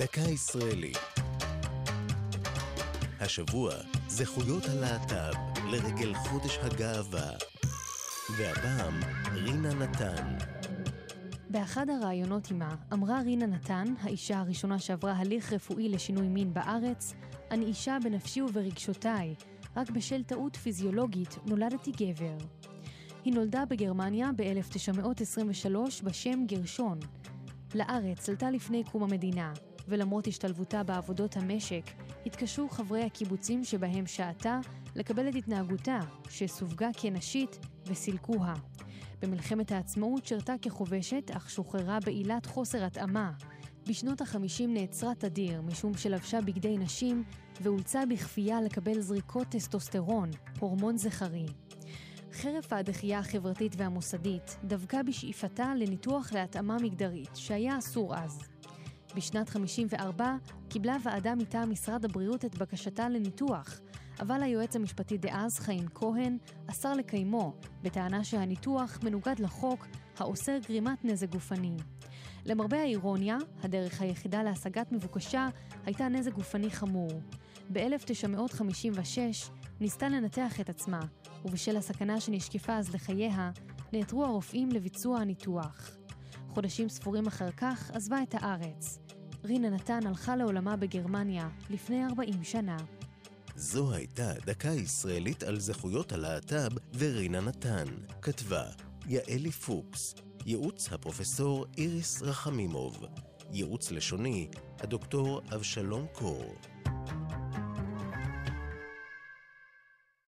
דקה ישראלית. השבוע, זכויות הלהט"ב לרגל חודש הגאווה. והפעם, רינה נתן. באחד הראיונות עימה אמרה רינה נתן, האישה הראשונה שעברה הליך רפואי לשינוי מין בארץ, אני אישה בנפשי וברגשותיי, רק בשל טעות פיזיולוגית נולדתי גבר. היא נולדה בגרמניה ב-1923 בשם גרשון. לארץ עלתה לפני קום המדינה, ולמרות השתלבותה בעבודות המשק, התקשו חברי הקיבוצים שבהם שהתה לקבל את התנהגותה, שסווגה כנשית, וסילקוה. במלחמת העצמאות שירתה כחובשת, אך שוחררה בעילת חוסר התאמה. בשנות החמישים נעצרה תדיר, משום שלבשה בגדי נשים, ואולצה בכפייה לקבל זריקות טסטוסטרון, הורמון זכרי. חרף הדחייה החברתית והמוסדית, דבקה בשאיפתה לניתוח להתאמה מגדרית, שהיה אסור אז. בשנת 54 קיבלה ועדה מטעם משרד הבריאות את בקשתה לניתוח, אבל היועץ המשפטי דאז, חיים כהן, אסר לקיימו, בטענה שהניתוח מנוגד לחוק האוסר גרימת נזק גופני. למרבה האירוניה, הדרך היחידה להשגת מבוקשה הייתה נזק גופני חמור. ב-1956 ניסתה לנתח את עצמה, ובשל הסכנה שנשקפה אז לחייה, נעתרו הרופאים לביצוע הניתוח. חודשים ספורים אחר כך עזבה את הארץ. רינה נתן הלכה לעולמה בגרמניה לפני 40 שנה. זו הייתה דקה ישראלית על זכויות הלהט"ב ורינה נתן. כתבה יעלי פוקס. ייעוץ הפרופסור איריס רחמימוב. ייעוץ לשוני הדוקטור אבשלום קור.